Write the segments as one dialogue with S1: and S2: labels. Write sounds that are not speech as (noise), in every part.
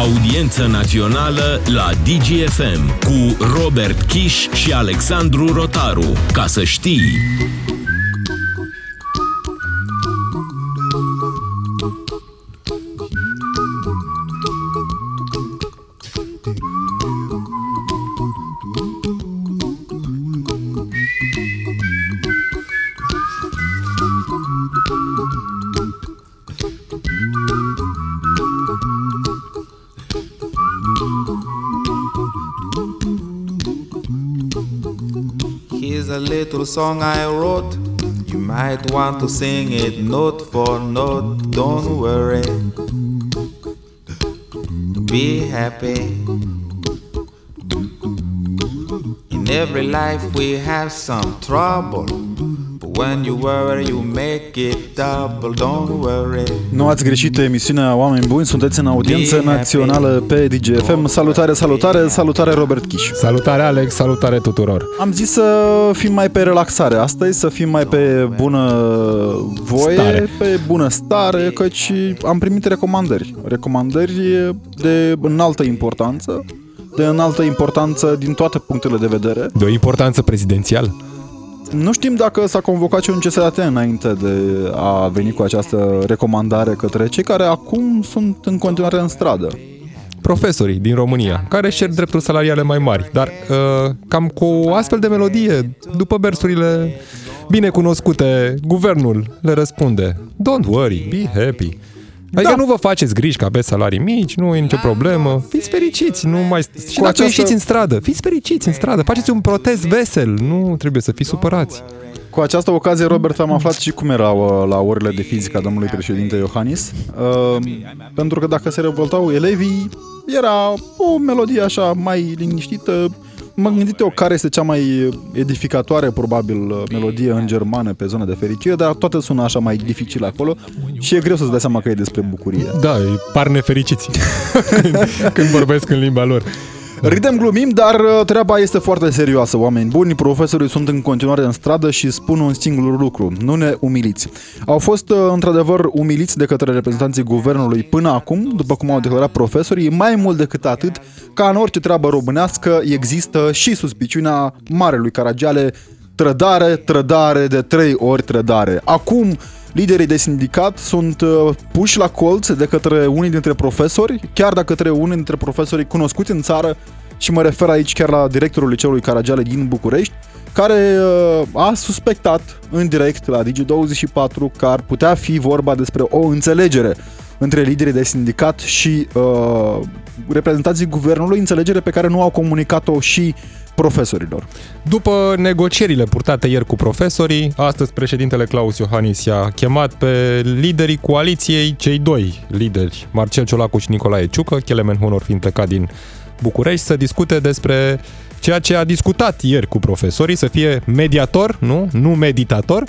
S1: Audiență națională la DGFM cu Robert Kiș și Alexandru Rotaru. Ca să știi...
S2: song I wrote. You might want to sing it note for note. Don't worry. Be happy. In every life we have some trouble. When you worry, you make it double, don't worry. Nu ați greșit emisiunea Oameni Buni, sunteți în audiență națională pe DGFM. Salutare, salutare, salutare Robert Kiș.
S3: Salutare Alex, salutare tuturor.
S2: Am zis să fim mai pe relaxare astăzi, să fim mai pe bună voie, stare. pe bună stare, căci am primit recomandări. Recomandări de înaltă importanță, de înaltă importanță din toate punctele de vedere.
S3: De o importanță prezidențială.
S2: Nu știm dacă s-a convocat și un CSAT înainte de a veni cu această recomandare către cei care acum sunt în continuare în stradă.
S3: Profesorii din România, care își cer drepturi salariale mai mari, dar uh, cam cu o astfel de melodie, după versurile bine cunoscute, guvernul le răspunde Don't worry, be happy. Adică da. nu vă faceți griji că aveți salarii mici, nu e nicio problemă. Fiți fericiți, nu mai... Și Cu dacă această... ieșiți în stradă, fiți fericiți în stradă, faceți un protest vesel, nu trebuie să fiți supărați.
S2: Cu această ocazie, Robert, am aflat și cum erau uh, la orele de fizică a domnului președinte Iohannis, uh, pentru că dacă se revoltau elevii, era o melodie așa mai liniștită, M-am gândit eu care este cea mai edificatoare, probabil, melodie în germană pe zona de fericire, dar toate sună așa mai dificil acolo și e greu să-ți dai seama că e despre bucurie.
S3: Da, par nefericiți (laughs) când, când vorbesc în limba lor.
S2: Râdem, glumim, dar uh, treaba este foarte serioasă, oameni buni. Profesorii sunt în continuare în stradă și spun un singur lucru. Nu ne umiliți. Au fost uh, într-adevăr umiliți de către reprezentanții guvernului până acum, după cum au declarat profesorii, mai mult decât atât, ca în orice treabă românească există și suspiciunea Marelui Caragiale trădare, trădare de trei ori trădare. Acum, liderii de sindicat sunt uh, puși la colț de către unii dintre profesori, chiar dacă către unii dintre profesorii cunoscuți în țară, și mă refer aici chiar la directorul liceului Caragiale din București, care uh, a suspectat în direct la Digi24 că ar putea fi vorba despre o înțelegere între liderii de sindicat și uh, reprezentanții guvernului, înțelegere pe care nu au comunicat-o și profesorilor.
S3: După negocierile purtate ieri cu profesorii, astăzi președintele Claus Iohannis i-a chemat pe liderii coaliției, cei doi lideri, Marcel Ciolacu și Nicolae Ciucă, Chelemen Honor fiind plecat din București, să discute despre ceea ce a discutat ieri cu profesorii, să fie mediator, nu? Nu meditator,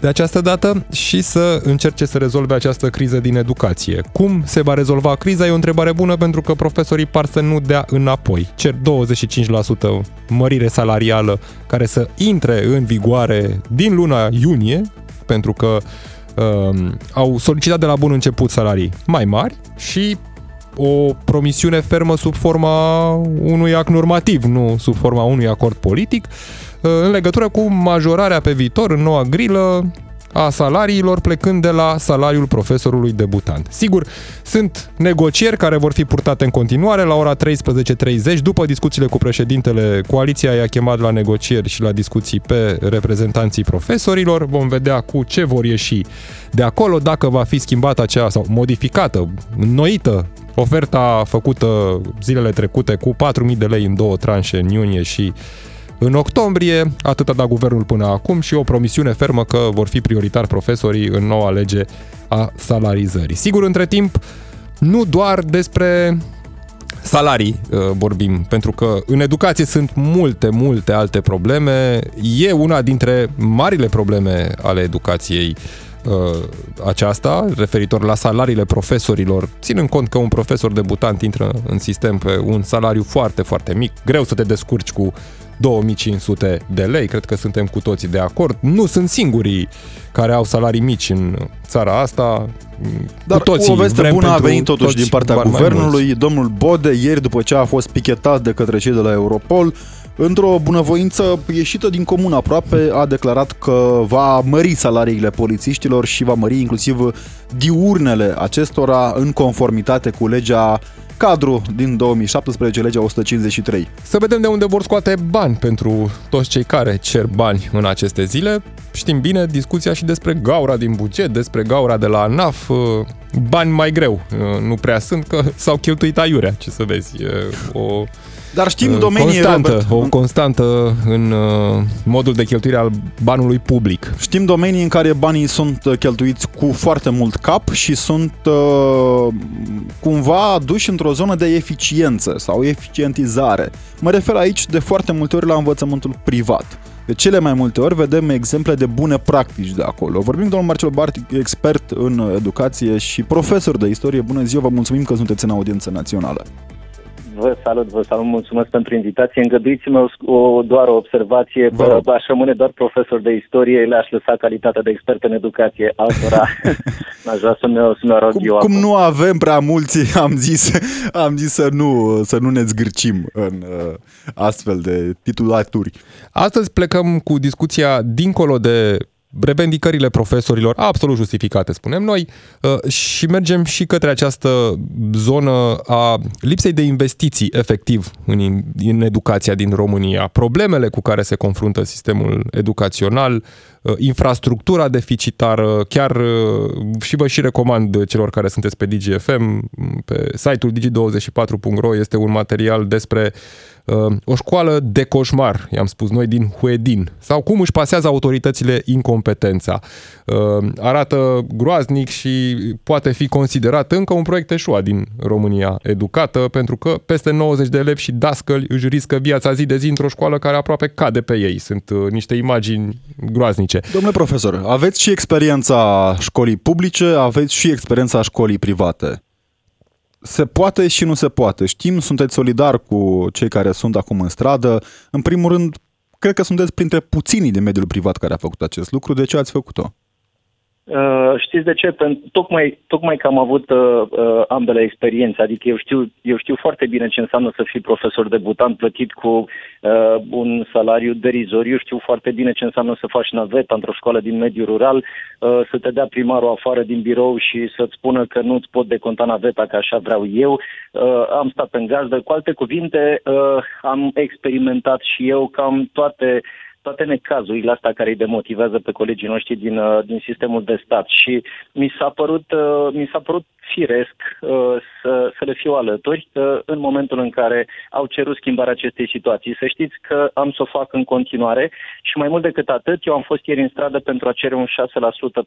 S3: de această dată și să încerce să rezolve această criză din educație. Cum se va rezolva criza e o întrebare bună pentru că profesorii par să nu dea înapoi. Cer 25% mărire salarială care să intre în vigoare din luna iunie, pentru că uh, au solicitat de la bun început salarii mai mari și o promisiune fermă sub forma unui act normativ, nu sub forma unui acord politic, în legătură cu majorarea pe viitor în noua grilă a salariilor plecând de la salariul profesorului debutant. Sigur, sunt negocieri care vor fi purtate în continuare la ora 13.30 după discuțiile cu președintele coaliția i-a chemat la negocieri și la discuții pe reprezentanții profesorilor. Vom vedea cu ce vor ieși de acolo, dacă va fi schimbată acea sau modificată, înnoită oferta făcută zilele trecute cu 4.000 de lei în două tranșe în iunie și în octombrie, atât a dat guvernul până acum și o promisiune fermă că vor fi prioritari profesorii în noua lege a salarizării. Sigur, între timp, nu doar despre salarii uh, vorbim, pentru că în educație sunt multe, multe alte probleme. E una dintre marile probleme ale educației uh, aceasta, referitor la salariile profesorilor, ținând cont că un profesor debutant intră în sistem pe un salariu foarte, foarte mic, greu să te descurci cu 2500 de lei, cred că suntem cu toții de acord. Nu sunt singurii care au salarii mici în țara asta.
S2: Dar
S3: cu toții
S2: o veste bună a venit totuși din partea guvernului.
S3: Mulți.
S2: Domnul Bode, ieri după ce a fost pichetat de către cei de la Europol, într-o bunăvoință ieșită din comun aproape, a declarat că va mări salariile polițiștilor și va mări inclusiv diurnele acestora în conformitate cu legea cadru din 2017, legea 153.
S3: Să vedem de unde vor scoate bani pentru toți cei care cer bani în aceste zile. Știm bine discuția și despre gaura din buget, despre gaura de la ANAF. Bani mai greu, nu prea sunt, că s-au cheltuit aiurea, ce să vezi. O
S2: dar știm domenii,
S3: constantă,
S2: Robert,
S3: o constantă în uh, modul de cheltuire al banului public.
S2: Știm domenii în care banii sunt cheltuiți cu foarte mult cap și sunt uh, cumva aduși într-o zonă de eficiență sau eficientizare. Mă refer aici de foarte multe ori la învățământul privat. De cele mai multe ori vedem exemple de bune practici de acolo. Vorbim cu domnul Marcel Bart, expert în educație și profesor de istorie. Bună ziua, vă mulțumim că sunteți în audiență națională.
S4: Vă salut, vă salut, mulțumesc pentru invitație. Îngăduiți-mă o, doar o observație. Vă aș rămâne doar profesor de istorie, le-aș lăsa calitatea de expert în educație. Altora (laughs) n-aș vrea să-mi, să arăt
S2: cum,
S4: eu
S2: Cum
S4: acum.
S2: nu avem prea mulți, (laughs) am zis, am zis să, nu, să nu ne zgârcim în uh, astfel de titulaturi.
S3: Astăzi plecăm cu discuția dincolo de revendicările profesorilor, absolut justificate, spunem noi, uh, și mergem și către această zonă a lipsei de investiții efectiv în, în educația din România, problemele cu care se confruntă sistemul educațional, uh, infrastructura deficitară, chiar uh, și vă și recomand celor care sunteți pe DGFM, pe site-ul digi24.ro este un material despre o școală de coșmar, i-am spus noi, din Huedin, sau cum își pasează autoritățile incompetența. Arată groaznic și poate fi considerat încă un proiect eșua din România educată, pentru că peste 90 de elevi și dascăli își riscă viața zi de zi într-o școală care aproape cade pe ei. Sunt niște imagini groaznice.
S2: Domnule profesor, aveți și experiența școlii publice, aveți și experiența școlii private se poate și nu se poate. Știm, sunteți solidar cu cei care sunt acum în stradă. În primul rând, cred că sunteți printre puținii din mediul privat care a făcut acest lucru. De ce ați făcut-o?
S4: Uh, știți de ce? Pentru, tocmai, tocmai că am avut uh, uh, ambele experiențe, adică eu știu, eu știu foarte bine ce înseamnă să fii profesor debutant plătit cu uh, un salariu derizoriu, știu foarte bine ce înseamnă să faci naveta într-o școală din mediul rural, uh, să te dea primarul afară din birou și să-ți spună că nu-ți pot deconta naveta, că așa vreau eu. Uh, am stat în gazdă. Cu alte cuvinte, uh, am experimentat și eu cam toate toate necazurile astea care îi demotivează pe colegii noștri din, uh, din sistemul de stat și mi s-a părut, uh, mi s-a părut firesc uh, să, să le fiu alături în momentul în care au cerut schimbarea acestei situații. Să știți că am să o fac în continuare și mai mult decât atât, eu am fost ieri în stradă pentru a cere un 6%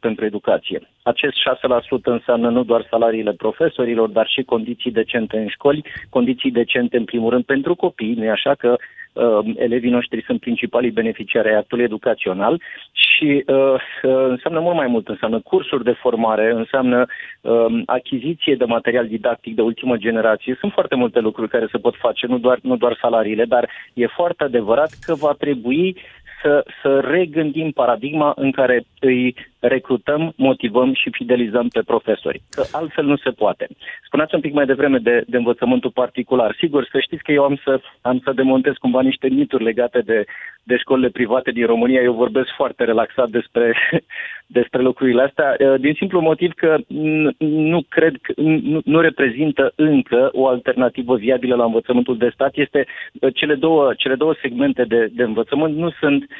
S4: pentru educație. Acest 6% înseamnă nu doar salariile profesorilor, dar și condiții decente în școli, condiții decente în primul rând pentru copii, nu așa că uh, elevii noștri sunt principalii beneficiari ai actului educațional și uh, uh, înseamnă mult mai mult, înseamnă cursuri de formare, înseamnă uh, achiziție de material didactic de ultimă generație. Sunt foarte multe lucruri care se pot face, nu doar, nu doar salariile, dar e foarte adevărat că va trebui să, să regândim paradigma în care îi recrutăm, motivăm și fidelizăm pe profesori. Că altfel nu se poate. Spuneați un pic mai devreme de, de învățământul particular. Sigur, să știți că eu am să, am să demontez cumva niște mituri legate de, de școlile private din România. Eu vorbesc foarte relaxat despre, (laughs) despre lucrurile astea, din simplu motiv că nu cred că nu, nu reprezintă încă o alternativă viabilă la învățământul de stat. Este cele două, cele două segmente de, de învățământ nu sunt Uh,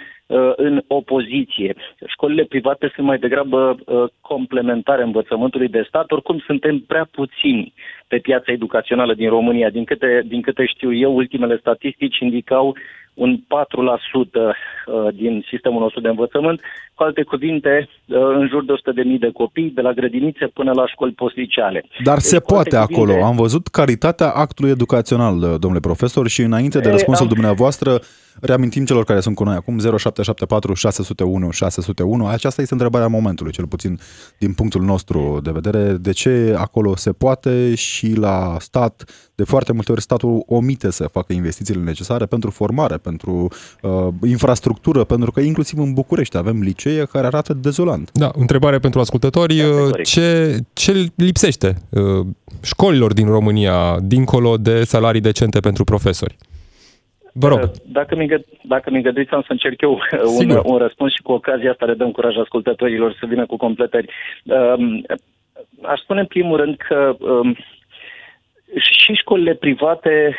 S4: în opoziție. Școlile private sunt mai degrabă uh, complementare învățământului de stat, oricum suntem prea puțini pe piața educațională din România. Din câte, din câte știu eu, ultimele statistici indicau un 4% uh, din sistemul nostru de învățământ cu alte cuvinte, uh, în jur de 100.000 de copii, de la grădinițe până la școli postliceale.
S2: Dar deci, se poate acolo. Cuvinte... Am văzut calitatea actului educațional, domnule profesor, și înainte de răspunsul am... dumneavoastră, reamintim celor care sunt cu noi acum 0774 601 601. Aceasta este întrebarea momentului, cel puțin din punctul nostru de vedere. De ce acolo se poate și la stat, de foarte multe ori statul omite să facă investițiile necesare pentru formare, pentru uh, infrastructură, pentru că inclusiv în București avem licee care arată dezolant.
S3: Da, întrebare pentru ascultători. Da, ce, ce lipsește uh, școlilor din România dincolo de salarii decente pentru profesori? Vă rog.
S4: Dacă mi, dacă mi îngăduiți, am să încerc eu un, un răspuns și cu ocazia asta le dăm curaj ascultătorilor să vină cu completări. Um, aș spune în primul rând că um, și școlile private,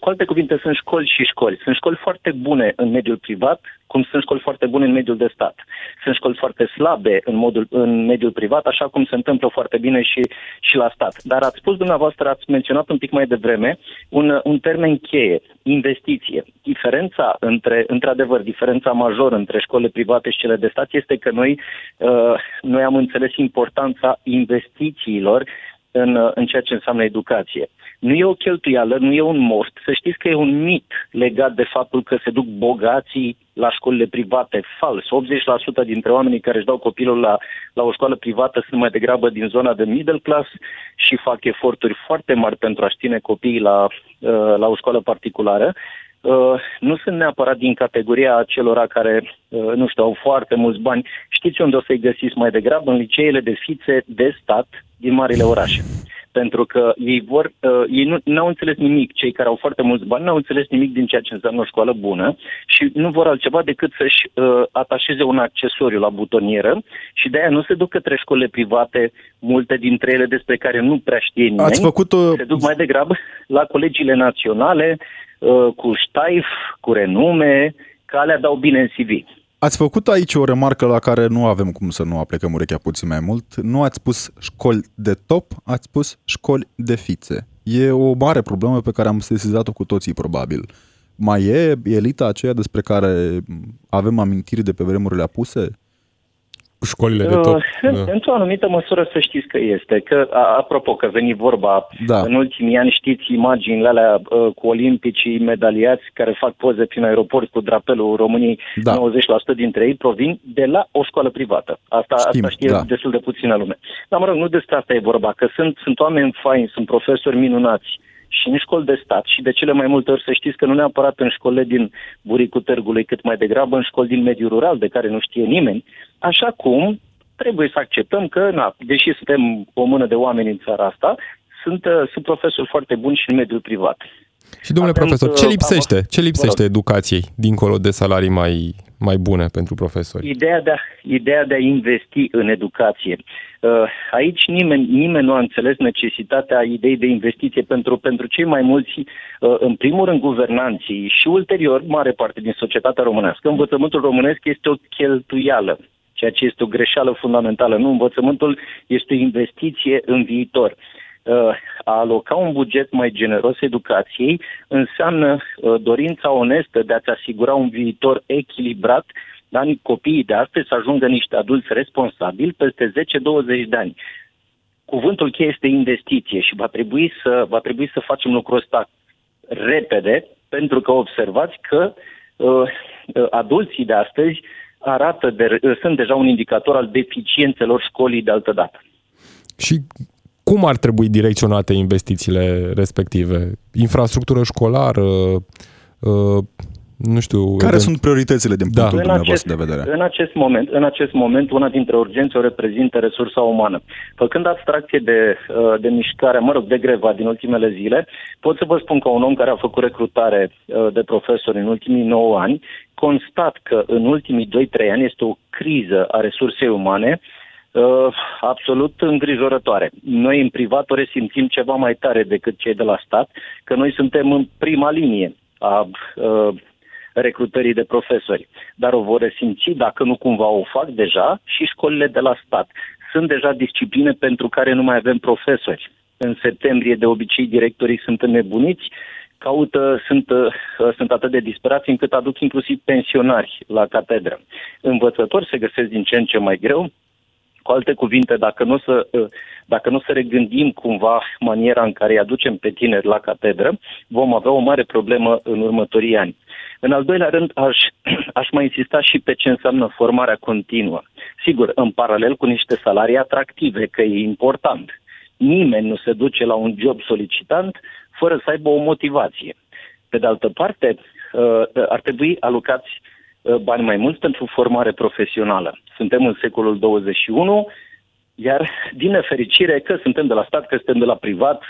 S4: cu alte cuvinte, sunt școli și școli. Sunt școli foarte bune în mediul privat, cum sunt școli foarte bune în mediul de stat. Sunt școli foarte slabe în, modul, în mediul privat, așa cum se întâmplă foarte bine și, și la stat. Dar ați spus dumneavoastră, ați menționat un pic mai devreme, un, un termen cheie, investiție. Diferența între, într-adevăr, diferența majoră între școlile private și cele de stat este că noi, uh, noi am înțeles importanța investițiilor în, în ceea ce înseamnă educație. Nu e o cheltuială, nu e un most. Să știți că e un mit legat de faptul că se duc bogații la școlile private. Fals. 80% dintre oamenii care își dau copilul la, la o școală privată sunt mai degrabă din zona de middle class și fac eforturi foarte mari pentru a-și ține copiii la, uh, la o școală particulară. Uh, nu sunt neapărat din categoria celor care, uh, nu știu, au foarte mulți bani. Știți unde o să-i găsiți mai degrabă? În liceele de fițe de stat din marile orașe. Pentru că ei vor, uh, ei nu au înțeles nimic, cei care au foarte mulți bani nu au înțeles nimic din ceea ce înseamnă o școală bună și nu vor altceva decât să-și uh, atașeze un accesoriu la butonieră și de aia nu se duc către școlile private, multe dintre ele despre care nu prea știe nimeni.
S2: Ați făcut o...
S4: Se duc mai degrabă (laughs) la colegiile naționale, uh, cu ștaif, cu renume, că alea dau bine în CV.
S2: Ați făcut aici o remarcă la care nu avem cum să nu aplecăm urechea puțin mai mult. Nu ați spus școli de top, ați spus școli de fițe. E o mare problemă pe care am sesizat-o cu toții, probabil. Mai e elita aceea despre care avem amintiri de pe vremurile apuse?
S3: Școlile de top. Uh,
S4: da. Într-o anumită măsură să știți că este. Că, apropo, că veni vorba, da. în ultimii ani știți imaginile alea uh, cu olimpicii medaliați care fac poze prin aeroport cu drapelul României, da. 90% dintre ei provin de la o școală privată. Asta, Știm, asta știe da. destul de puțină lume. Dar mă rog, nu despre asta e vorba, că sunt, sunt oameni faini, sunt profesori minunați, și în școli de stat și de cele mai multe ori să știți că nu neapărat în școlile din Buricul Târgului, cât mai degrabă în școli din mediul rural de care nu știe nimeni, așa cum trebuie să acceptăm că, na, deși suntem o mână de oameni în țara asta, sunt, uh, sunt profesori foarte buni și în mediul privat.
S3: Și domnule Atent, profesor, ce lipsește? Ce lipsește educației dincolo de salarii mai, mai bune pentru profesori?
S4: Ideea de a, ideea de a investi în educație. Uh, aici nimeni, nimeni nu a înțeles necesitatea ideii de investiție pentru, pentru cei mai mulți, uh, în primul rând, guvernanții și ulterior, mare parte din societatea românească. Învățământul românesc este o cheltuială ceea ce este o greșeală fundamentală. Nu, învățământul este o investiție în viitor. Uh, a aloca un buget mai generos educației înseamnă dorința onestă de a-ți asigura un viitor echilibrat da, copiii de astăzi să ajungă niște adulți responsabili peste 10-20 de ani. Cuvântul cheie este investiție și va trebui să, va trebui să facem lucrul ăsta repede, pentru că observați că uh, uh adulții de astăzi arată de, uh, sunt deja un indicator al deficiențelor școlii de altă dată.
S3: Și cum ar trebui direcționate investițiile respective? Infrastructură școlară, uh, nu știu...
S2: Care sunt prioritățile din punctul da. dumneavoastră
S4: de
S2: vedere?
S4: În acest, moment, în acest moment, una dintre urgențe o reprezintă resursa umană. Făcând abstracție de, uh, de mișcare, mă rog, de greva din ultimele zile, pot să vă spun că un om care a făcut recrutare uh, de profesori în ultimii 9 ani, constat că în ultimii 2-3 ani este o criză a resursei umane Uh, absolut îngrijorătoare. Noi în privat o resimțim ceva mai tare decât cei de la stat, că noi suntem în prima linie a uh, recrutării de profesori. Dar o vor resimți, dacă nu cumva o fac deja, și școlile de la stat. Sunt deja discipline pentru care nu mai avem profesori. În septembrie, de obicei, directorii sunt înnebuniți caută, sunt, uh, sunt atât de disperați încât aduc inclusiv pensionari la catedră. Învățători se găsesc din ce în ce mai greu, cu alte cuvinte, dacă nu, să, uh, dacă nu să regândim cumva maniera în care îi aducem pe tineri la catedră, vom avea o mare problemă în următorii ani. În al doilea rând, aș, (clears throat) aș mai insista și pe ce înseamnă formarea continuă. Sigur, în paralel cu niște salarii atractive, că e important. Nimeni nu se duce la un job solicitant fără să aibă o motivație. Pe de altă parte, uh, ar trebui alocați uh, bani mai mulți pentru formare profesională. Suntem în secolul 21, iar din nefericire că suntem de la stat, că suntem de la privat,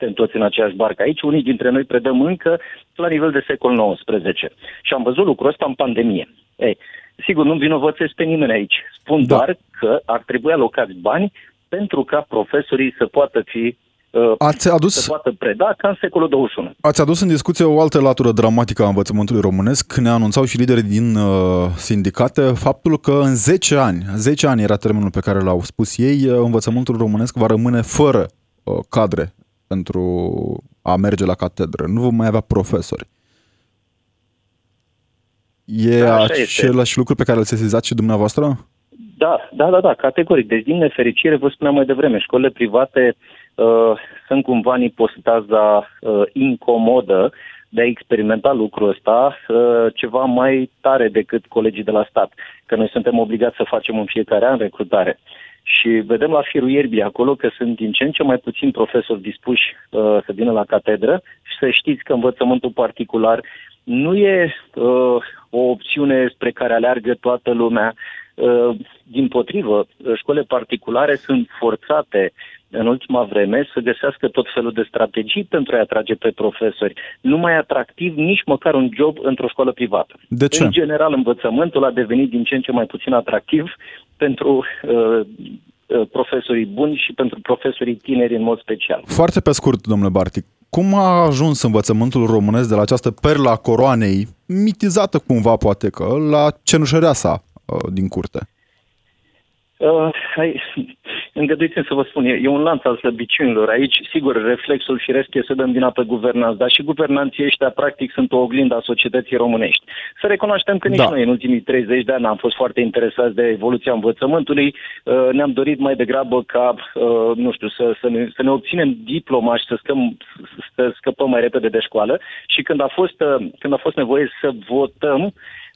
S4: suntem toți în aceeași barcă aici, unii dintre noi predăm încă la nivel de secol XIX. Și am văzut lucrul ăsta în pandemie. Ei, sigur, nu vinovățesc pe nimeni aici. Spun da. doar că ar trebui alocați bani pentru ca profesorii să poată fi Uh, ați adus, se poată preda ca în secolul 21.
S2: Ați adus în discuție o altă latură dramatică a învățământului românesc. Ne anunțau și liderii din uh, sindicate faptul că în 10 ani, 10 ani era termenul pe care l-au spus ei, uh, învățământul românesc va rămâne fără uh, cadre pentru a merge la catedră. Nu vom mai avea profesori. E da, același este. lucru pe care îl sesizați și dumneavoastră?
S4: Da, da, da, da, categoric. Deci, din nefericire, vă spuneam mai devreme, școlile private uh, sunt cumva în ipostaza uh, incomodă de a experimenta lucrul ăsta uh, ceva mai tare decât colegii de la stat, că noi suntem obligați să facem în fiecare an recrutare. Și vedem la firul ierbii acolo că sunt din ce în ce mai puțini profesori dispuși uh, să vină la catedră și să știți că învățământul particular nu e uh, o opțiune spre care aleargă toată lumea. Uh, din potrivă, școlile particulare sunt forțate în ultima vreme să găsească tot felul de strategii pentru a-i atrage pe profesori. Nu mai atractiv nici măcar un job într-o școală privată.
S2: De ce?
S4: În general, învățământul a devenit din ce în ce mai puțin atractiv pentru uh, uh, profesorii buni și pentru profesorii tineri în mod special.
S2: Foarte pe scurt, domnule Bartic, cum a ajuns învățământul românesc de la această perla coroanei, mitizată cumva poate că, la cenușăreasa uh, din curte?
S4: Uh, hai, (laughs) îngăduiți să vă spun, e, e un lanț al slăbiciunilor. Aici, sigur, reflexul firesc e să dăm vina pe guvernanți, dar și guvernanții ăștia, practic, sunt o oglindă a societății românești. Să recunoaștem că nici da. noi, în ultimii 30 de ani, am fost foarte interesați de evoluția învățământului. Uh, ne-am dorit mai degrabă ca, uh, nu știu, să, să, ne, să ne obținem diploma și să, scăm, să scăpăm mai repede de școală. Și când a fost, uh, când a fost nevoie să votăm,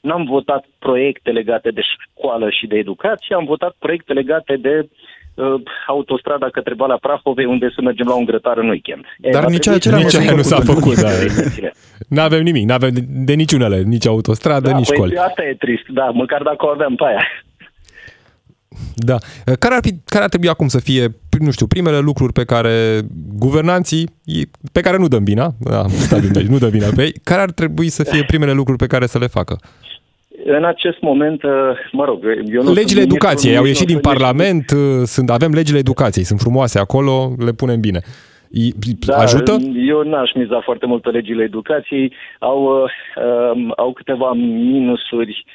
S4: N-am votat proiecte legate de școală și de educație, am votat proiecte legate de uh, autostrada către Valea Prahovei, unde să mergem la un grătar în weekend.
S3: Dar e, nici, aia, nici aia nu s-a făcut. Da. nu avem nimic, nu avem de, de niciunele, nici autostradă, da, nici păi școli.
S4: Asta e trist, da, măcar dacă o avem pe aia.
S3: Da. Care ar, fi, care ar trebui acum să fie, nu știu, primele lucruri pe care guvernanții, pe care nu dăm vina, da, nu dăm vina pe ei, care ar trebui să fie primele lucruri pe care să le facă?
S4: În acest moment, uh, mă rog, eu
S3: nu Legile educației au ieșit din Parlament, uh, sunt, avem legile educației, sunt frumoase acolo, le punem bine. Da, Ajută?
S4: Eu n-aș miza foarte mult pe legile educației. Au, uh, um, au câteva minusuri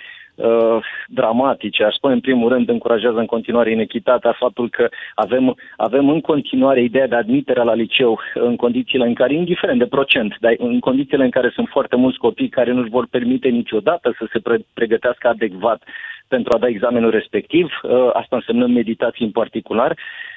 S4: uh, dramatice. Aș spune, în primul rând, încurajează în continuare inechitatea, faptul că avem, avem în continuare ideea de admitere la liceu în condițiile în care, indiferent de procent, dar în condițiile în care sunt foarte mulți copii care nu își vor permite niciodată să se pre- pregătească adecvat pentru a da examenul respectiv, uh, asta înseamnă meditații în particular, Uh,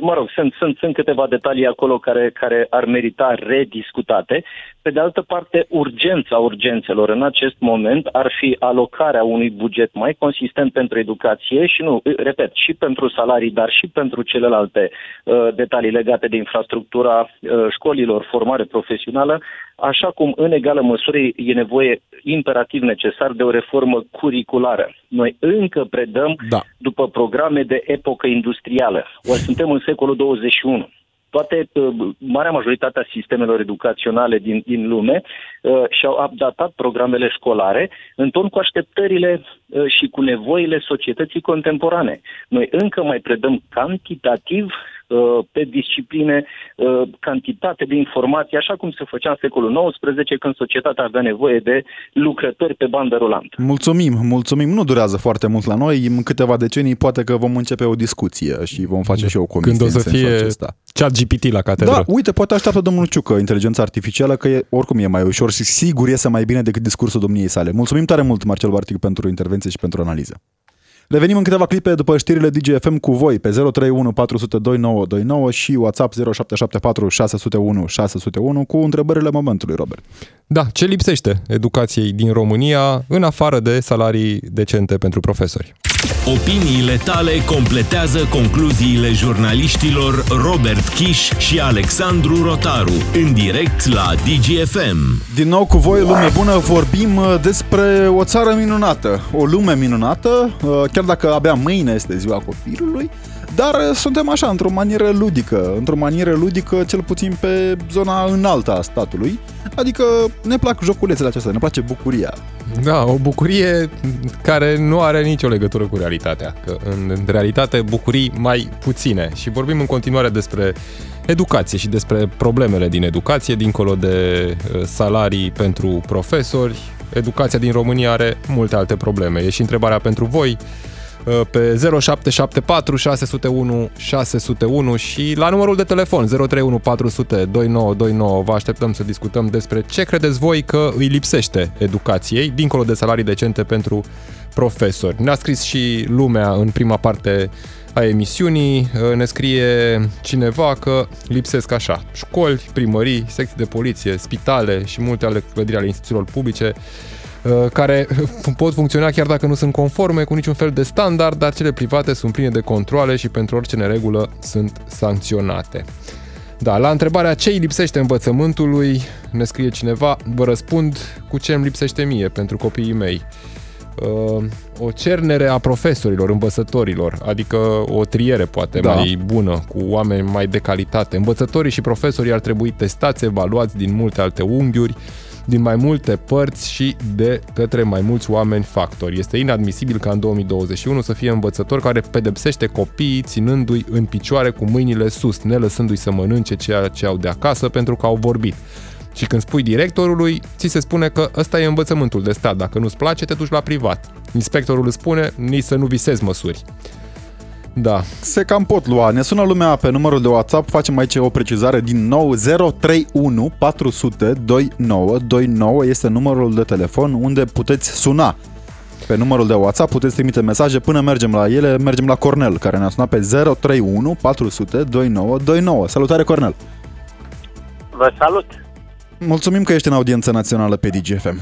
S4: mă rog, sunt, sunt, sunt câteva detalii acolo care, care ar merita rediscutate. Pe de altă parte, urgența urgențelor în acest moment ar fi alocarea unui buget mai consistent pentru educație și nu, repet, și pentru salarii, dar și pentru celelalte uh, detalii legate de infrastructura uh, școlilor, formare profesională, așa cum în egală măsură e nevoie imperativ necesar de o reformă curriculară. Noi încă predăm da. după programe de epocă industrială. Ori suntem în secolul 21 toate, uh, marea majoritate a sistemelor educaționale din, din lume uh, și-au updatat programele școlare în ton cu așteptările uh, și cu nevoile societății contemporane. Noi încă mai predăm cantitativ uh, pe discipline, uh, cantitate de informații, așa cum se făcea în secolul XIX, când societatea avea nevoie de lucrători pe bandă rulantă.
S2: Mulțumim, mulțumim. Nu durează foarte mult la noi. În câteva decenii poate că vom începe o discuție și vom face și o comisie
S3: Când o să
S2: în sensul
S3: fie
S2: acesta.
S3: chat GPT la catedră.
S2: Da, uite, poate așteaptă domnul Ciucă inteligența artificială, că e, oricum e mai ușor și sigur iese mai bine decât discursul domniei sale. Mulțumim tare mult, Marcel Bartic, pentru intervenție și pentru analiză. Revenim în câteva clipe după știrile DGFM cu voi pe 031 400 2929 și WhatsApp 0774 601 601 cu întrebările momentului, Robert.
S3: Da, ce lipsește educației din România în afară de salarii decente pentru profesori?
S1: Opiniile tale completează concluziile jurnaliștilor Robert Kiș și Alexandru Rotaru în direct la DGFM.
S2: Din nou cu voi, lume bună, vorbim uh, despre o țară minunată, o lume minunată, uh, chiar dacă abia mâine este ziua copilului, dar uh, suntem așa, într-o manieră ludică, într-o manieră ludică, cel puțin pe zona înaltă a statului, adică ne plac joculețele acestea, ne place bucuria.
S3: Da, o bucurie care nu are nicio legătură cu realitatea. Că în realitate bucurii mai puține. Și vorbim în continuare despre educație și despre problemele din educație, dincolo de uh, salarii pentru profesori. Educația din România are multe alte probleme. E și întrebarea pentru voi uh, pe 0774 601 601 și la numărul de telefon 031 400 2929 vă așteptăm să discutăm despre ce credeți voi că îi lipsește educației, dincolo de salarii decente pentru profesori. Ne-a scris și lumea în prima parte a emisiunii, ne scrie cineva că lipsesc așa. Școli, primării, secții de poliție, spitale și multe alte clădiri ale instituțiilor publice uh, care (laughs) pot funcționa chiar dacă nu sunt conforme cu niciun fel de standard, dar cele private sunt pline de controle și pentru orice neregulă sunt sancționate. Da, la întrebarea ce îi lipsește învățământului, ne scrie cineva, vă răspund cu ce îmi lipsește mie pentru copiii mei. Uh, o cernere a profesorilor, învățătorilor, adică o triere poate
S2: Da.
S3: da. mai bună, cu oameni mai de calitate. Învățătorii și profesorii ar trebui testați, evaluați din multe alte unghiuri, din mai multe părți și de către mai mulți oameni factori. Este inadmisibil ca în 2021 să fie învățător care pedepsește copiii ținându-i în picioare cu mâinile sus, nelăsându-i să mănânce ceea ce au de acasă pentru că au vorbit. Și când spui directorului, ți se spune că ăsta e învățământul de stat. Dacă nu-ți place, te duci la privat. Inspectorul îți spune nici să nu visezi măsuri. Da.
S2: Se cam pot lua. Ne sună lumea pe numărul de WhatsApp, facem aici o precizare din nou 031 400 2929 este numărul de telefon unde puteți suna. Pe numărul de WhatsApp puteți trimite mesaje până mergem la ele, mergem la Cornel, care ne-a sunat pe 031 400 2929. Salutare Cornel!
S5: Vă salut!
S2: Mulțumim că ești în audiență națională pe DGFM.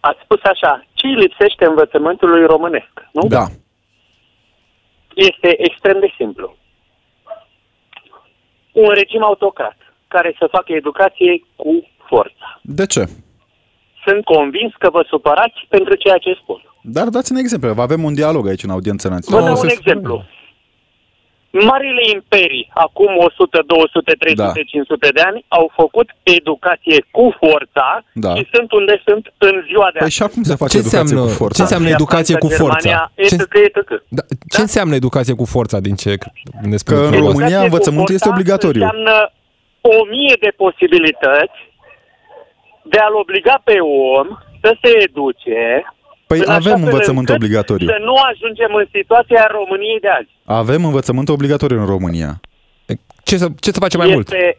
S5: Ați spus așa, ce îi lipsește învățământului românesc, nu?
S2: Da.
S5: Este extrem de simplu. Un regim autocrat care să facă educație cu forța.
S2: De ce?
S5: Sunt convins că vă supărați pentru ceea ce spun.
S2: Dar dați-ne exemple, avem un dialog aici în audiență
S5: Vă
S2: națională.
S5: dau
S3: se
S5: un
S3: spune.
S5: exemplu. Marile imperii, acum 100, 200, 300,
S2: Da.
S5: 500 de ani, au făcut educație cu forța
S2: Da.
S5: și sunt unde sunt în ziua de
S2: Păi
S5: azi.
S2: și acum se face
S3: Ce
S2: educație
S3: înseamnă-
S2: cu forța.
S3: ce înseamnă
S5: Franța,
S3: educație cu forța?
S5: Germania,
S3: Ce-
S5: etc., etc.
S3: da. Ce înseamnă educație cu forța din ce ne spune?
S2: Că în
S3: Robert?
S2: România
S5: Educație cu
S2: învățământul este
S5: forța
S2: obligatoriu.
S5: Înseamnă o mie de posibilități de a-l obliga pe om să se educe.
S2: Păi
S5: în așa
S2: avem
S5: fel
S2: învățământ
S5: încât
S2: obligatoriu.
S5: Să nu ajungem în situația României de azi.
S2: Avem învățământ obligatoriu în România.
S3: Ce să, ce să facem mai mult?
S5: este,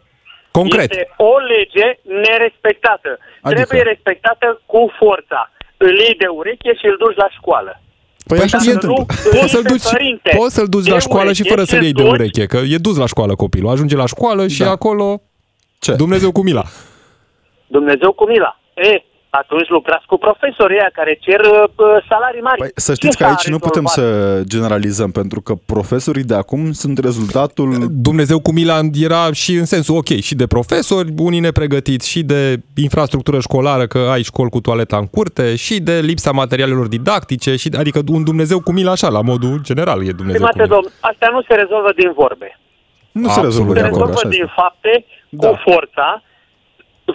S3: Concret.
S5: Este o lege nerespectată.
S2: Adică?
S5: Trebuie respectată cu forța. Îl iei de ureche și îl duci la școală.
S2: Păi,
S3: Păi
S2: așa
S3: da,
S2: se
S3: nu-
S2: întâmplă.
S5: îl
S3: Poți
S5: iei
S3: să-l
S5: pe
S3: duci,
S5: părinte
S3: poți să-l duci
S5: de
S3: la școală și
S5: ureche
S3: fără să-l
S5: îl
S3: iei de
S5: duci
S3: ureche, că e dus la școală copilul. Ajunge la școală și
S2: Da.
S3: acolo
S2: Ce?
S3: Dumnezeu cu mila.
S5: Dumnezeu cu mila. E, atunci lucrați cu profesorii ăia care cer uh, salarii mari.
S2: Păi, să știți
S5: Ce
S2: că aici
S5: s-a
S2: nu putem
S5: rezolvat?
S2: să generalizăm, pentru că profesorii de acum sunt rezultatul...
S3: Dumnezeu cu mila era și în sensul ok, și de profesori, unii nepregătiți, și de infrastructură școlară, că ai școli cu toaleta în curte, și de lipsa materialelor didactice, și, adică un Dumnezeu cu mila așa, la modul general e Dumnezeu cu
S5: Stimate
S3: mila.
S5: domn, astea nu se rezolvă din vorbe.
S2: Nu se
S3: Absolut.
S2: rezolvă
S5: Se
S2: de acolo,
S5: rezolvă
S2: așa
S5: din
S2: este.
S5: fapte,
S2: Da.
S5: cu forța.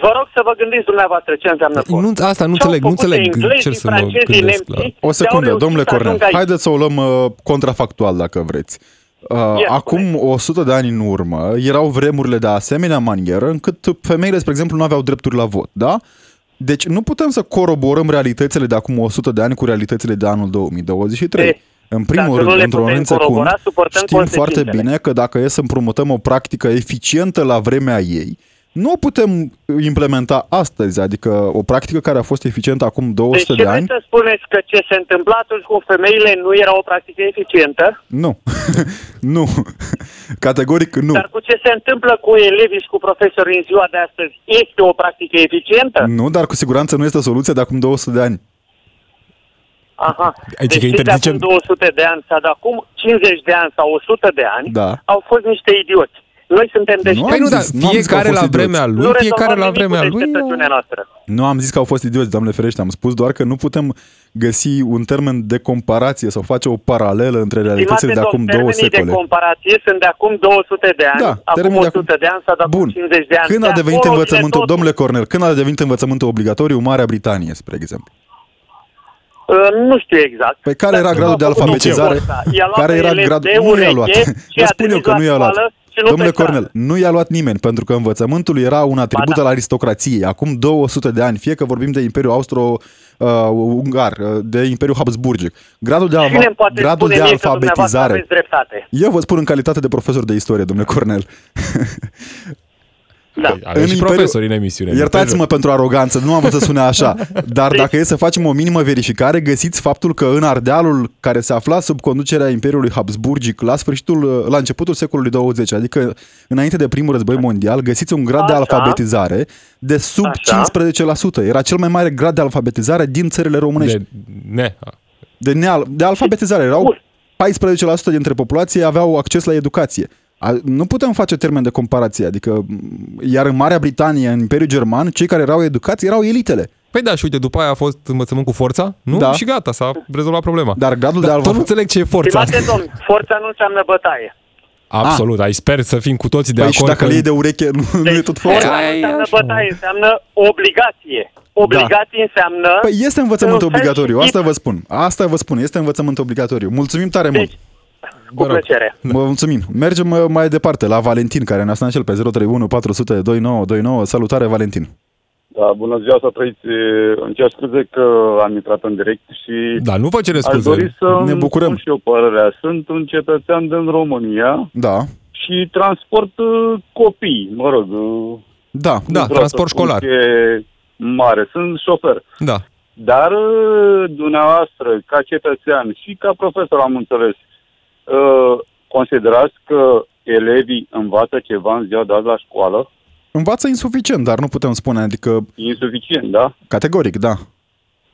S5: Vă rog să vă gândiți dumneavoastră ce înseamnă forță.
S3: Nu, asta nu
S5: Ce au
S3: înțeleg, nu
S5: făcut
S3: înțeleg,
S5: englezii,
S3: cer să mă
S5: francezii,
S3: gândesc la-
S5: nemții,
S2: O
S5: de-au
S2: secundă,
S5: reușit
S2: domnule
S5: să
S2: Cornel,
S5: ajungă aici.
S2: haideți să o luăm uh, contrafactual dacă vreți. Uh, acum 100 de ani în urmă erau vremurile de asemenea manieră încât femeile, spre exemplu, nu aveau drepturi la vot, da? Deci nu putem să coroborăm realitățile de acum 100 de ani cu realitățile de anul 2023.
S5: E,
S2: în primul
S5: dacă nu
S2: rând,
S5: le
S2: într-un
S5: putem
S2: rând secund,
S5: corobora, suportăm
S2: știm foarte
S5: consecințele.
S2: bine că dacă e să împrumutăm o practică eficientă la vremea ei, nu o putem implementa astăzi, adică o practică care a fost eficientă acum 200
S5: Deci ce
S2: de ani.
S5: vreți să spuneți că ce se întâmpla atunci cu femeile nu era o practică eficientă?
S2: Nu. (laughs) nu. (laughs) Categoric nu.
S5: Dar cu ce se întâmplă cu elevii și cu profesorii în ziua de astăzi este o practică eficientă?
S2: Nu, dar cu siguranță nu este soluția de acum 200 de ani.
S5: Aha.
S3: Aici
S5: deci
S3: că
S5: cei de
S3: interzicem-
S5: acum 200 de ani sau de acum 50 de ani sau 100 de ani
S2: Da.
S5: au fost niște idioți. Noi suntem deștepți.
S3: Păi nu,
S2: am
S3: dar
S2: zis- nu am zis că au
S3: fiecare
S2: fost
S3: la
S2: idioți.
S3: vremea lui,
S5: nu
S3: fiecare
S5: rezolvăm
S3: la
S5: nimic
S3: vremea
S5: cu
S3: lui.
S5: deșteptăciunea noastră.
S2: Nu am zis că au fost idioți, doamne ferește, am spus doar că nu putem găsi un termen de comparație sau face o paralelă între realitățile de
S5: Stimate
S2: acum
S5: domn,
S2: două
S5: termenii
S2: secole.
S5: de comparație sunt de acum 200 de ani,
S2: Da,
S5: acum
S2: termenii de
S5: 100 de ani sau de acum
S2: Bun.
S5: 50 de ani.
S2: Când
S5: De
S2: a devenit
S5: acolo vine
S2: învățământul,
S5: totul.
S2: domnule Cornel, când a devenit învățământul obligatoriu Marea Britanie, spre exemplu?
S5: Uh, Nu știu exact.
S2: Păi care
S5: Dar
S2: era
S5: cum
S2: gradul
S5: a
S2: de
S5: făcut
S2: alfabetizare?
S5: domnul ăsta? I-a luat
S2: Care
S5: pe
S2: era
S5: elevi
S2: gradul?
S5: de
S2: Nu i-a luat.
S5: ureche și
S2: Vă
S5: a
S2: spun eu
S5: trimis
S2: că
S5: la
S2: nu i-a luat.
S5: Școală și nu
S2: Domnule
S5: pe stradă.
S2: Cornel, nu i-a luat nimeni, pentru că învățământul era un atribut
S5: Ba da.
S2: al aristocrației. Acum 200 de ani, fie că vorbim de Imperiul Austro-Ungar, de Imperiul Habsburgic. Gradul de,
S5: Cine
S2: alfa-
S5: îmi poate
S2: gradul
S5: spune
S2: de
S5: mie că dumneavoastră
S2: alfabetizare.
S5: aveți dreptate?
S2: Eu vă spun în calitate de profesor de istorie, domnule Cornel. (laughs)
S5: Da.
S3: Avem și
S2: Imperiul-
S3: profesori în emisiune.
S2: Iertați-mă pentru aroganță, nu am vrut să sune așa, (laughs) dar
S5: Deci-
S2: dacă e să facem o minimă verificare, găsiți faptul că în Ardealul care se afla sub conducerea Imperiului Habsburgic la sfârșitul, la începutul secolului 20, adică înainte de primul război mondial, găsiți un grad de
S5: Așa.
S2: alfabetizare de sub
S5: Așa.
S2: 15%. Era cel mai mare grad de alfabetizare din țările românești.
S3: De, ne,
S2: De, neal- de alfabetizare. Erau
S5: Bun.
S2: 14% dintre populație aveau acces la educație. A, nu putem face termen de comparație, adică, m, iar în Marea Britanie, în Imperiul German, cei care erau educați erau elitele.
S3: Păi da, și uite, după aia a fost învățământ cu forța, nu?
S2: Da.
S3: Și gata, s-a rezolvat problema.
S2: Dar gradul de
S3: Dar tot nu
S2: alfa...
S3: înțeleg ce e forța
S5: Stimate
S3: asta.
S5: domn, forța nu înseamnă bătaie. (laughs)
S3: Absolut, ai sper să fim cu toții de
S2: Păi și
S3: acord
S2: dacă le iei de ureche, nu, nu e tot forța?
S5: forța
S3: Aia
S5: nu
S3: e
S5: înseamnă
S3: așa.
S5: bătaie, înseamnă obligație. Obligație înseamnă...
S2: Păi este învățământ
S5: în fel
S2: obligatoriu,
S5: și
S2: asta
S5: tip.
S2: vă spun. Asta vă spun, este învățământ obligatoriu. Mulțumim tare mult!
S5: Deci, cu
S3: rog.
S5: plăcere.
S2: Vă mulțumim. Mergem uh, mai departe la Valentin, care ne-a sunat și el pe 031 400 2929. Salutare, Valentin!
S6: Da, bună ziua, să trăiți. Îmi cer scuze că am intrat în direct și
S3: Da, nu vă cere
S6: aș
S3: scuze.
S6: dori să
S2: Ne bucurăm.
S6: spun și eu părerea. Sunt un cetățean din România
S2: Da,
S6: și transport uh, copii, mă rog. uh,
S2: da,
S3: Da,
S6: nu vreau
S3: transport
S6: să spun
S3: școlar.
S6: că e mare, sunt șofer.
S3: Da.
S6: Dar uh, dumneavoastră, ca cetățean și ca profesor, am înțeles, uh, considerați că elevii învață ceva în ziua de azi la școală?
S2: învață insuficient, dar nu putem spune, adică
S6: Insuficient, da?
S2: categoric, da.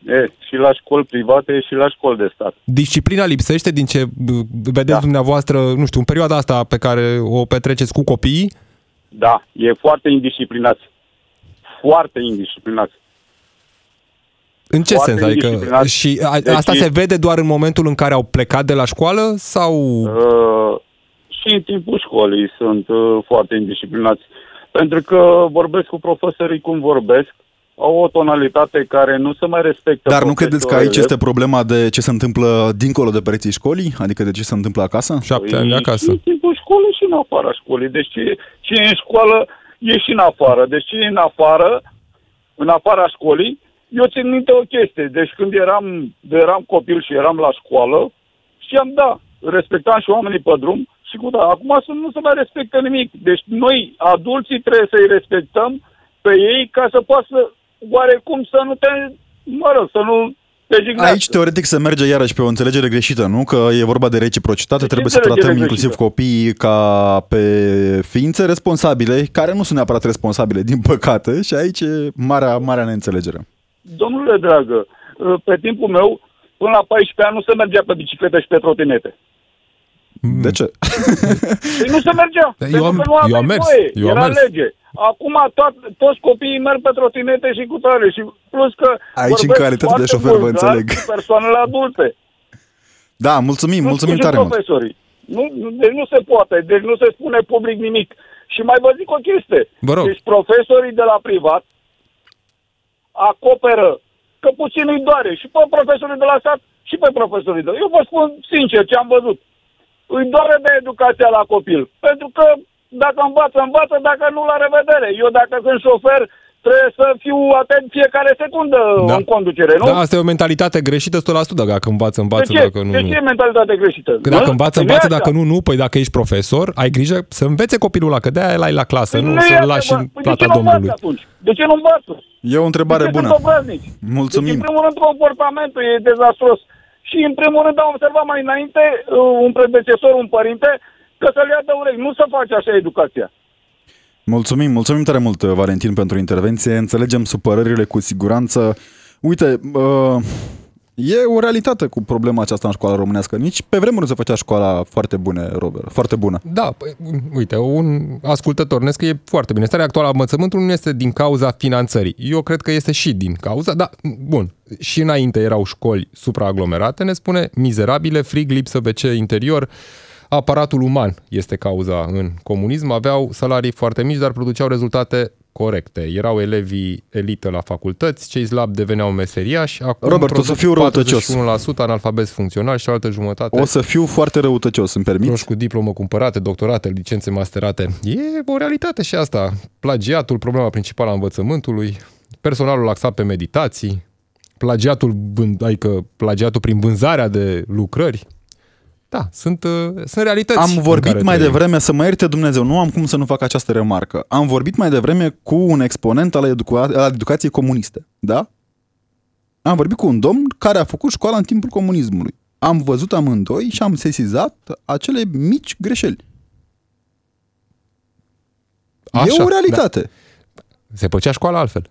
S6: E, și la școli private și la școli de stat.
S3: Disciplina lipsește din ce b- vedeți
S6: Da.
S3: dumneavoastră, nu știu, în perioada asta pe care o petreceți cu copiii,
S6: Da, e foarte indisciplinat. Foarte indisciplinat.
S3: În ce
S6: Foarte
S3: sens? Adică,
S6: indisciplinat.
S3: și a,
S6: Deci-
S3: asta se vede doar în momentul în care au plecat de la școală sau...
S6: Uh, și în timpul școlii sunt uh, foarte indisciplinați. Pentru că vorbesc cu profesorii cum vorbesc, au o tonalitate care nu se mai respectă.
S2: Dar nu credeți că
S6: profesor
S2: aici este problema de ce se întâmplă dincolo de pereții școlii? Adică de ce se întâmplă acasă?
S3: Șapte ani de
S6: Și
S3: acasă.
S6: în timpul școlii și în afara școlii. Deci ce, ce e în școală e și în afară. Deci ce e în afară, în afara școlii, eu țin minte o chestie. Deci când eram, de eram copil și eram la școală, știam, da, respectam și oamenii pe drum și cu da. Acum să nu se mai respectă nimic. Deci noi, adulții, trebuie să-i respectăm pe ei ca să poată să, oarecum să nu te, mă rog, să nu te jignească.
S2: Aici, teoretic, se merge iarăși pe o înțelegere greșită, nu? Că e vorba de reciprocitate,
S6: Deci
S2: trebuie să
S6: înțelegere
S2: tratăm inclusiv
S6: greșită.
S2: copiii ca pe ființe responsabile, care nu sunt neapărat responsabile, din păcate, și aici e marea, marea neînțelegere.
S6: Domnule dragă, pe timpul meu, până la 14 ani nu se mergea pe bicicletă și pe trotinete.
S2: De ce? (laughs)
S6: Păi nu se mergea,
S3: Eu
S6: pentru
S3: am-
S6: că nu
S3: eu
S6: aveai
S3: am mers,
S6: voie,
S3: eu am
S6: era
S3: mers.
S6: lege. Acum toat, toți copiii merg pe trotinete și cu tare și plus că
S2: Aici, în
S6: vorbesc
S2: calitate de
S6: foarte
S2: șofer, vă
S6: vulgar
S2: înțeleg.
S6: cu persoanele adulte.
S2: Da, mulțumim,
S6: Nu
S2: mulțumim
S6: spun și
S2: tare mult.
S6: profesorii. Nu, nu- deci nu se poate, deci nu se spune public nimic. Și mai vă zic o chestie.
S3: Vă rog.
S6: Deci profesorii de la privat acoperă că puțin îi doare și pe profesorii de la stat și pe profesorii de Eu vă spun sincer ce am văzut. îi doare de educația la copil. Pentru că dacă învață, învață, dacă nu, la revedere. Eu dacă sunt șofer, trebuie să fiu atent fiecare secundă
S3: Da.
S6: în conducere, nu?
S3: Da, asta e o mentalitate greșită 100% dacă învață,
S6: de
S3: învață,
S6: ce?
S3: dacă nu,
S6: de
S3: nu.
S6: ce e mentalitate greșită?
S3: Că dacă
S6: Nu?
S3: învață,
S6: Nu e
S3: învață,
S6: așa.
S3: dacă nu, nu. Păi dacă ești profesor, ai grijă să învețe copilul ăla, că de-aia l-ai la clasă,
S6: Păi
S3: nu
S6: e
S3: să-l
S6: adevărat.
S3: lași în
S6: Păi de
S3: plata
S6: ce nu învață
S3: Domnului.
S6: atunci? De ce nu învață?
S2: E o întrebare
S6: de ce
S2: bună.
S6: sunt obraznici? Deci,
S2: Mulțumim.
S6: în primul rând, comportamentul e dezastros. Și, în primul rând, am observat mai înainte uh, un predecesor, un părinte, că să-l ia de urechi. Nu să face așa educația.
S2: Mulțumim, mulțumim tare mult, Valentin, pentru intervenție. Înțelegem supărările cu siguranță. Uite, uh, e o realitate cu problema aceasta în școala românească. Nici pe vremuri nu se făcea școala foarte bună, Robert, foarte bună.
S3: Da, păi, uite, un ascultător ne scrie foarte bine. Starea actuală a învățământului nu este din cauza finanțării. Eu cred că este și din cauza, dar, bun, și înainte erau școli supraaglomerate, ne spune, mizerabile, frig, lipsă WC interior, aparatul uman este cauza în comunism, aveau salarii foarte mici, dar produceau rezultate corecte. Erau elevii elită la facultăți, cei slabi deveneau meseriași, acum
S2: Robert, o să
S3: produc
S2: fiu răutăcios.
S3: 41% analfabezi funcționali și o altă jumătate
S2: O să fiu foarte răutăcios, îmi permiți?
S3: proști cu diplomă cumpărate, doctorate, licențe masterate. E o realitate și asta. Plagiatul, problema principală a învățământului, personalul axat pe meditații, plagiatul, vând- adică plagiatul prin vânzarea de lucrări. Da, sunt, uh, sunt realități.
S2: Am
S3: în
S2: vorbit
S3: care
S2: mai
S3: trăim.
S2: devreme, să mă ierte Dumnezeu, nu am cum să nu fac această remarcă. Am vorbit mai devreme cu un exponent al, educa- al educației comuniste, da? Am vorbit cu un domn care a făcut școala în timpul comunismului. Am văzut amândoi și am sesizat acele mici greșeli.
S3: Așa,
S2: e o realitate.
S3: Da. Se făcea școala altfel.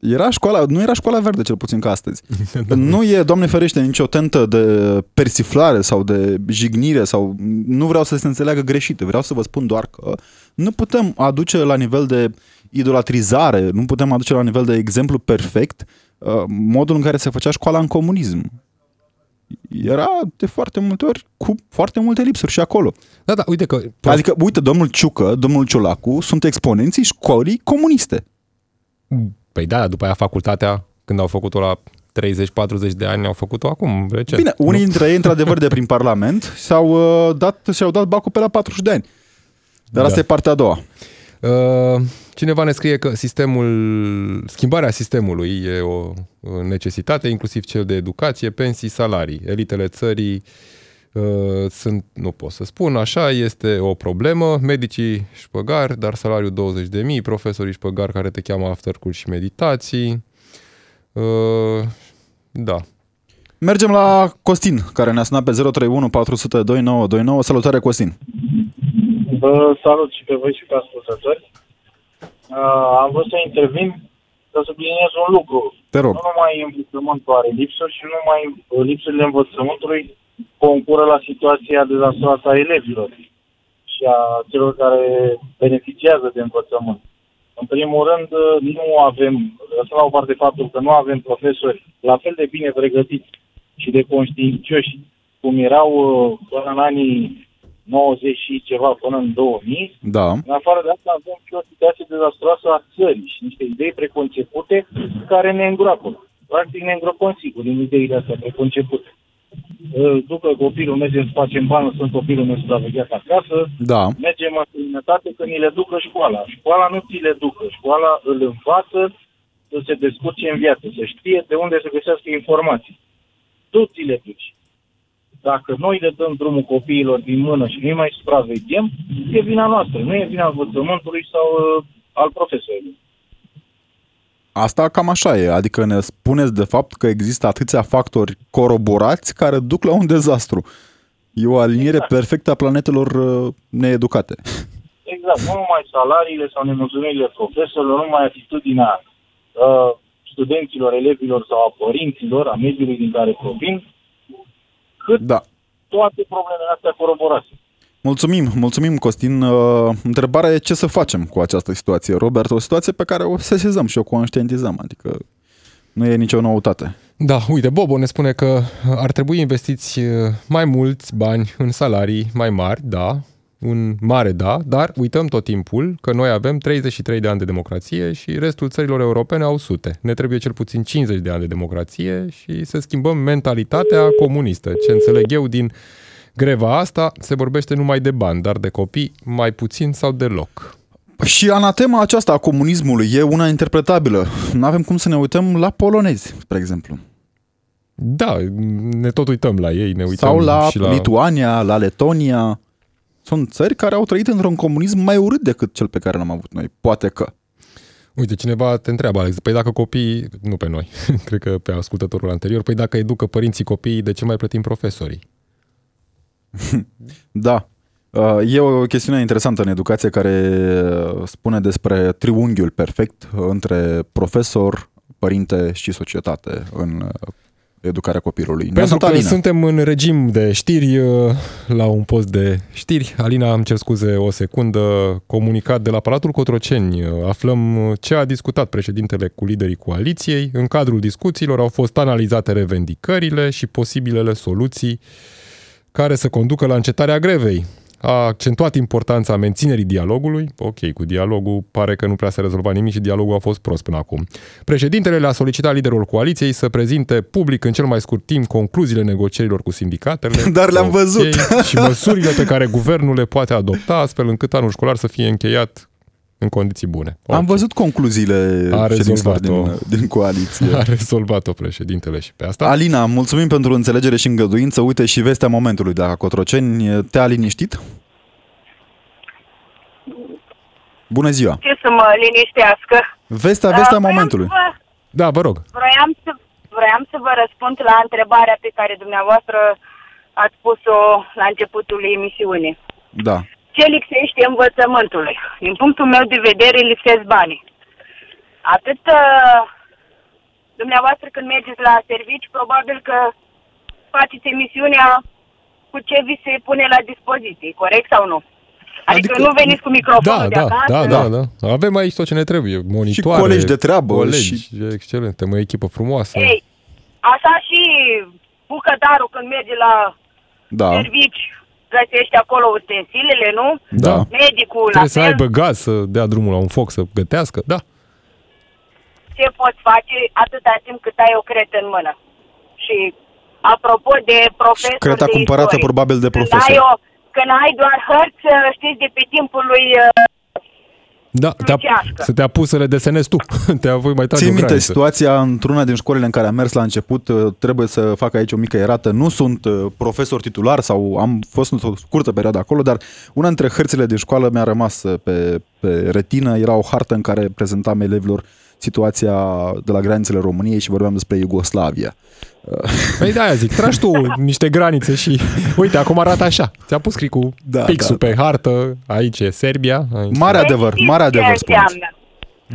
S2: Era școala, nu era școala verde, cel puțin ca astăzi. (laughs) nu e, Doamne ferește, nicio tentă de persiflare sau de jignire sau nu vreau să se înțeleagă greșit. Vreau să vă spun doar că nu putem aduce la nivel de idolatrizare, nu putem aduce la nivel de exemplu perfect uh, modul în care se făcea școala în comunism. Era de foarte multe ori cu foarte multe lipsuri și acolo.
S3: Da, da, uite că...
S2: Adică, uite, domnul Ciucă, domnul Ciolacu sunt exponenții școlii comuniste.
S3: Păi da, după aia facultatea, când au făcut-o la 30-40 de ani, au făcut-o acum, recent.
S2: Bine, unii dintre ei, într-adevăr, de prin (laughs) Parlament, s-au uh, dat, și-au dat bacul pe la 40 de ani. Dar
S3: Da.
S2: asta e partea a doua.
S3: Uh, Cineva ne scrie că sistemul, schimbarea sistemului e o o necesitate, inclusiv cel de educație, pensii, salarii. Elitele țării uh, sunt, nu pot să spun așa, este o problemă. Medicii șpăgari, dar salariul 20.000, profesorii șpăgari care te cheamă after curs și meditații. Uh, da.
S2: Mergem la Costin, care ne-a sunat pe 031 400 2929. Salutare, Costin!
S7: Vă salut și pe voi și pe ascultători. Uh, am vrut să intervin să subliniez un lucru.
S2: Te rog.
S7: Nu numai învățământul are lipsuri și nu numai uh, lipsurile învățământului concură la situația dezastroasă a elevilor și a celor care beneficiază de învățământ. În primul rând, uh, nu avem, lăsăm la o parte faptul că nu avem profesori la fel de bine pregătiți și de conștiincioși cum erau uh, până în anii 90 și ceva până în 2000.
S2: Da.
S7: În afară de asta avem și o situație dezastroasă a țării și niște idei preconcepute care ne îngroapă. Practic ne îngropăm sigur din ideile astea preconcepute. Uh, După copilul mergem să facem bani, sunt copilul meu supravegheat acasă,
S2: Da.
S7: mergem în străinătate că ni le ducă școala. Școala nu ți le ducă, școala îl învață să se descurce în viață, să știe de unde să găsească informații. Tu ți le duci. Dacă noi le dăm drumul copiilor din mână și nu mai supraveghem, e vina noastră, nu e vina învățământului sau uh, al profesorului.
S2: Asta cam așa e, adică ne spuneți de fapt că există atâția factori coroborați care duc la un dezastru. E o aliniere
S7: Exact.
S2: perfectă a planetelor uh, needucate.
S7: Exact, nu numai salariile sau nemulțumirile profesorilor, nu numai atitudinea uh, studenților, elevilor sau a părinților, a mediului din care provin, cât
S2: Da.
S7: toate problemele astea coroborate.
S2: Mulțumim, mulțumim Costin. Uh, întrebarea e ce să facem cu această situație, Robert, o situație pe care o sesizăm și o conștientizăm, adică nu e nicio noutate.
S3: Da, uite, Bobo ne spune că ar trebui investiți uh, mai mulți bani în salarii mai mari, da, un mare da, dar uităm tot timpul că noi avem 33 de ani de democrație și restul țărilor europene au sute. Ne trebuie cel puțin 50 de ani de democrație și să schimbăm mentalitatea comunistă. Ce înțeleg eu din greva asta se vorbește numai de bani, dar de copii mai puțin sau deloc.
S2: Și anatema aceasta a comunismului e una interpretabilă. Nu avem cum să ne uităm la polonezi, spre exemplu.
S3: Da, ne tot uităm la ei, ne uităm
S2: Sau la,
S3: și la...
S2: Lituania, la Letonia. Sunt țări care au trăit într-un comunism mai urât decât cel pe care l-am avut noi. Poate că.
S3: Uite, cineva te întreabă, Alex, păi dacă copiii, nu pe noi, (laughs) cred că pe ascultătorul anterior, păi dacă educă părinții copiii, de ce mai plătim profesorii? (laughs)
S2: Da. Uh, E o chestiune interesantă în educație care uh, spune despre triunghiul perfect între profesor, părinte și societate în uh, educarea copilului.
S3: Pentru
S2: Neața
S3: că
S2: Alina.
S3: suntem în regim de știri, uh, la un post de știri. Alina, îmi cer scuze o secundă, comunicat de la Palatul Cotroceni. Uh, Aflăm ce a discutat președintele cu liderii coaliției. În cadrul discuțiilor au fost analizate revendicările și posibilele soluții care să conducă la încetarea grevei. A accentuat importanța menținerii dialogului. Ok, cu dialogul pare că nu prea se rezolva nimic și dialogul a fost prost până acum. Președintele le-a solicitat liderul coaliției să prezinte public în cel mai scurt timp concluziile negocierilor cu sindicatele. (laughs)
S2: Dar le-am
S3: Ok,
S2: văzut.
S3: și măsurile pe care guvernul le poate adopta astfel încât anul școlar să fie încheiat în condiții bune.
S2: Am
S3: Ok.
S2: văzut concluziile
S3: A
S2: ședinților
S3: rezolvat-o.
S2: din, din coaliție. (laughs)
S3: A rezolvat-o președintele și pe asta.
S2: Alina, mulțumim pentru înțelegere și îngăduință. Uite și vestea momentului de la Cotroceni. Te-a liniștit? Bună ziua!
S8: Ce să mă liniștească?
S2: Vestea, vestea
S8: Uh, voiam
S2: momentului.
S8: Să vă,
S3: Da, vă rog.
S8: vroiam, să, vroiam să vă răspund la întrebarea pe care dumneavoastră ați pus-o la începutul emisiunii.
S2: Da.
S8: Ce lipsește învățământului? Din punctul meu de vedere, lipsesc banii. Atât uh, dumneavoastră când mergeți la servici, probabil că faceți emisiunea cu ce vi se pune la dispoziție, corect sau nu? Adică,
S2: Adică-
S8: nu veniți cu microfonul
S3: Da,
S8: de
S3: da,
S8: acasă,
S3: da, da, da. Avem aici tot ce ne trebuie. Monitoare,
S2: colegi de treabă
S3: Colegi,
S2: și-
S3: excelent. Suntem o echipă frumoasă.
S8: Ei, așa și bucătarul când merge la
S2: Da.
S8: servici, găsește acolo ustensilele, nu?
S3: Da.
S8: Medicul la
S3: Trebuie să
S8: fel,
S3: aibă gaz, să dea drumul la un foc, să gătească. Da.
S8: ce poți face atâta timp cât ai o cretă în mână. Și apropo de profesor
S2: creta
S8: de
S2: cumpărată
S8: istorie,
S2: probabil de
S8: când
S2: profesor.
S8: Ai o, când ai doar hărți, știți, de pe timpul lui... uh,
S3: Da, te-a,
S8: Lucească.
S3: să te-a pus să le desenezi tu. (laughs) Te-a voi mai trage
S2: Țin
S3: o
S2: minte
S3: graniță.
S2: situația într-una din școlile în care am mers la început, uh, trebuie să fac aici o mică erată, nu sunt uh, profesor titular sau am fost într-o scurtă perioadă acolo, dar una dintre hărțile din școală mi-a rămas uh, pe, pe retină, era o hartă în care prezentam elevilor situația de la granițele României și vorbeam despre Iugoslavia.
S3: Păi de-aia zic, tragi tu niște granițe și uite, acum arată așa. Ți-a pus cricul
S2: Da,
S3: da, pixul
S2: da,
S3: pe hartă, aici e Serbia. Aici.
S2: Mare adevăr,
S8: știți
S2: mare
S8: ce
S2: adevăr spuneți.
S8: înseamnă.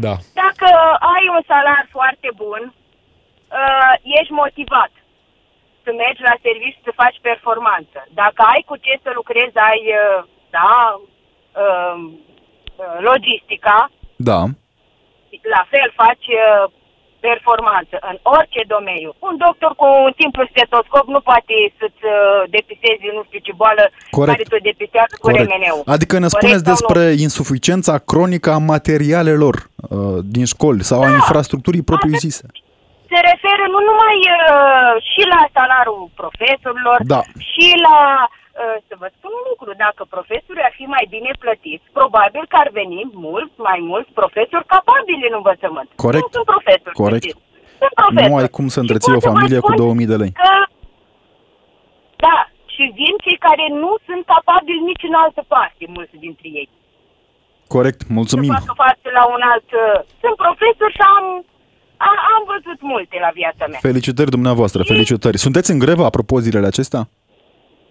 S3: Da.
S8: Dacă ai un salar foarte bun, uh, ești motivat să mergi la serviciu să faci performanță. Dacă ai cu ce să lucrezi, ai, uh, da, uh, uh, logistica,
S2: Da,
S8: la fel faci uh, performanță în orice domeniu. Un doctor cu un simplu stetoscop nu poate să-ți uh, depiseze nu știu ce boală
S2: Corect.
S8: care te depisează cu
S2: corect.
S8: remeneu.
S2: Adică ne
S8: Corect
S2: spuneți
S8: sau nu?
S2: despre insuficiența cronică a materialelor uh, din școli sau a
S8: Da.
S2: infrastructurii propriu-zise.
S8: se referă nu numai uh, și la salariul profesorilor,
S2: Da.
S8: și la, uh, să vă spun un lucru, dacă profesorii ar fi mai bine plătiți, probabil că ar veni mulți, mai mulți profesori capabili în învățământ.
S2: Corect.
S8: Nu sunt profesori,
S2: Corect.
S8: știți. Sunt profesori.
S2: Nu ai cum să
S8: Și
S2: întreții
S8: pot
S2: o
S8: să vă
S2: familie cu
S8: spun
S2: 2000 de lei.
S8: Că, da, și vin cei care nu sunt capabili nici în altă parte, mulți dintre ei.
S2: Corect,
S8: Să
S2: mulțumim.
S8: facă față la un alt... uh, Sunt profesori și am, am, am văzut multe la viața mea.
S2: Felicitări dumneavoastră, felicitări. Sunteți în grevă, apropo, zilele acestea?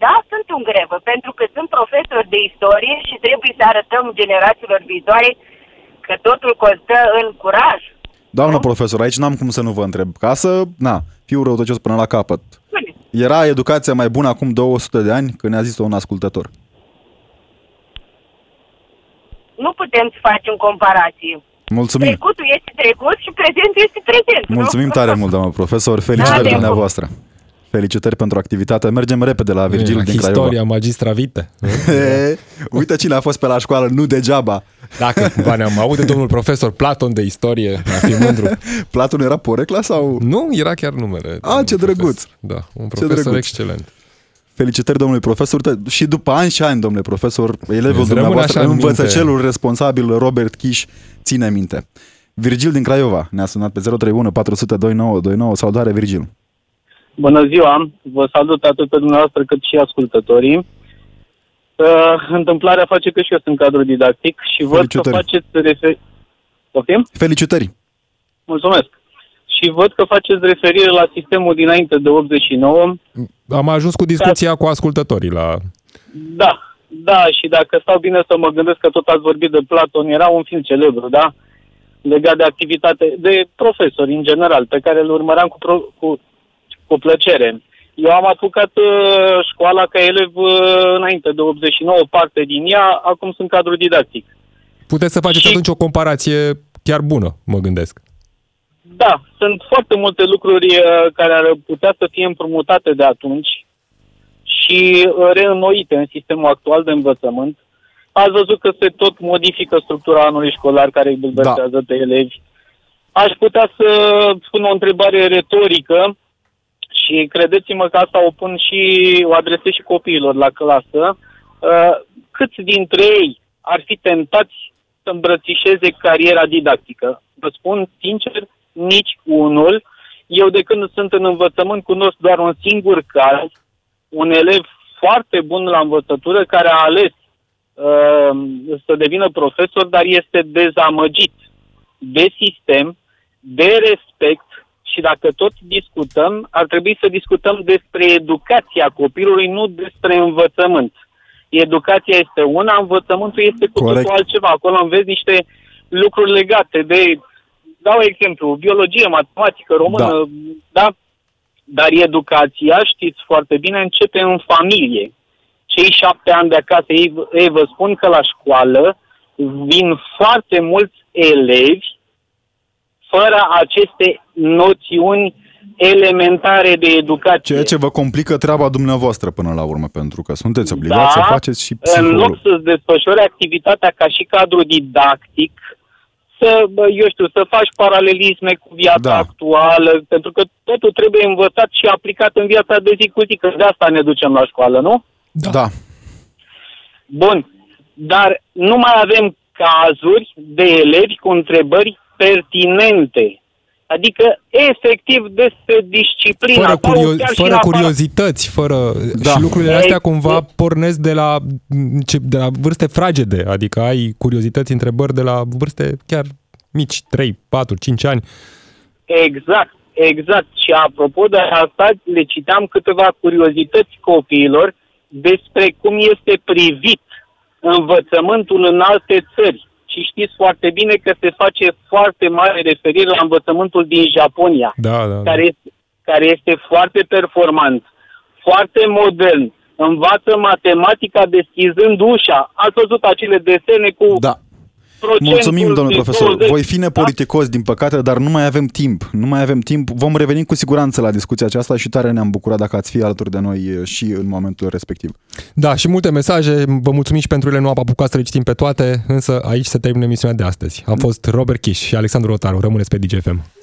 S8: Da, sunt în grevă, pentru că sunt profesor de istorie și trebuie să arătăm generațiilor viitoare că totul costă în curaj.
S2: Doamnă profesor, aici n-am cum să nu vă întreb. Ca să, na, fiu răutăcios până la capăt.
S8: Spune.
S2: Era educația mai bună acum 200 de ani când ne-a zis-o un ascultător.
S8: Nu putem să facem comparație.
S2: Mulțumim.
S8: Trecutul este trecut și prezentul este prezent. nu?
S2: Mulțumim tare mult, doamnă profesor. Felicitări
S8: Da, de
S2: dumneavoastră. Felicitări pentru activitate. Mergem repede la Virgil din Craiova.
S3: Istoria magistra vite.
S2: He, (laughs) Uite cine a fost pe la școală, nu degeaba.
S3: Dacă cumva ne-am aude domnul profesor Platon de istorie, a fi mândru. (laughs)
S2: Platon era porecla sau...
S3: Nu, era chiar numele.
S2: A,
S3: domnul
S2: ce drăguț.
S3: profesor. Da, un profesor
S2: drăguț.
S3: excelent.
S2: Felicitări, domnule profesor. Uite, Și după ani și ani, domnule profesor, elevul
S3: Îți rămâne
S2: dumneavoastră,
S3: așa în minte.
S2: învățăcelul responsabil, Robert Chiș, ține minte. Virgil din Craiova ne-a sunat pe 031 400 2929. Salutare, Virgil.
S9: Bună ziua! Vă salut atât pe dumneavoastră cât și ascultătorii. Uh, întâmplarea face că și eu sunt cadru didactic și văd că
S2: Felicitări.
S9: faceți refer... Poftim?
S2: Felicitări.
S9: Mulțumesc! Și văd că faceți referire la sistemul dinainte de 89.
S3: Am ajuns cu discuția cu ascultătorii la...
S9: Da, da, și dacă stau bine să mă gândesc că tot ați vorbit de Platon, era un film celebru, da? Legat de activitate, de profesori în general, pe care îl urmăream cu, pro, cu, cu plăcere. Eu am apucat uh, școala ca elev uh, înainte de 89, parte din ea, acum sunt cadru didactic.
S3: Puteți să faceți
S9: Și-
S3: atunci o comparație chiar bună, mă gândesc.
S9: Da, sunt foarte multe lucruri uh, care ar putea să fie împrumutate de atunci și uh, reînnoite în sistemul actual de învățământ. Ați văzut că se tot modifică structura anului școlar care îi bulversează pe elevi. Aș putea să spun o întrebare retorică și credeți-mă că asta o pun și o adresez și copiilor la clasă. Uh, Câți dintre ei ar fi tentați să îmbrățișeze cariera didactică? Vă spun sincer, nici unul. Eu de când sunt în învățământ cunosc doar un singur caz, un elev foarte bun la învățătură care a ales uh, să devină profesor, dar este dezamăgit de sistem, de respect și dacă tot discutăm, ar trebui să discutăm despre educația copilului, nu despre învățământ. Educația este una, învățământul este cu
S2: Corect.
S9: totul altceva. Acolo înveți niște lucruri legate de, dau exemplu, biologie, matematică, română, da. da? Dar educația, știți foarte bine, începe în familie. Cei șapte ani de acasă, ei, ei vă spun că la școală vin foarte mulți elevi fără aceste noțiuni elementare de educație.
S2: Ceea ce vă complică treaba dumneavoastră până la urmă, pentru că sunteți obligați să faceți și
S9: Da, în loc
S2: psiholog.
S9: să-ți desfășori activitatea ca și cadru didactic, să, bă, eu știu, să faci paralelisme cu viața
S2: Da.
S9: actuală, pentru că totul trebuie învățat și aplicat în viața de zi cu zi, că de asta ne ducem la școală, nu?
S2: Da. da.
S9: Bun, dar nu mai avem cazuri de elevi cu întrebări pertinente. Adică, efectiv, despre disciplina
S3: Fără,
S9: sau
S3: curio-
S9: chiar și
S3: fără
S9: în afara-
S3: curiozități, fără...
S2: Da.
S3: Și lucrurile astea
S9: Ei,
S3: cumva
S9: e-
S3: pornesc de la, ce- de la vârste fragede, adică ai curiozități, întrebări de la vârste chiar mici, 3, 4, 5 ani.
S9: Exact, exact. Și apropo de asta, le citeam câteva curiozități copiilor despre cum este privit învățământul în alte țări. Și știți foarte bine că se face foarte mare referire la învățământul din Japonia,
S3: Da, da, da.
S9: care, este, care este foarte performant, foarte modern, învață matematica deschizând ușa. Ați văzut acele desene cu
S2: Da.
S9: Procentul
S2: Mulțumim, domnule
S9: de
S2: profesor.
S9: 20,
S2: Voi fi nepoliticos, din păcate, dar nu mai avem timp. Nu mai avem timp. Vom reveni cu siguranță la discuția aceasta și tare ne-am bucurat dacă ați fi alături de noi eh, și în momentul respectiv.
S3: Da, și multe mesaje. Vă mulțumim și pentru ele. Nu am apucat să le citim pe toate, însă aici se termină emisiunea de astăzi. Am fost Robert Kiș și Alexandru Rotaru. Rămâneți pe DGFM.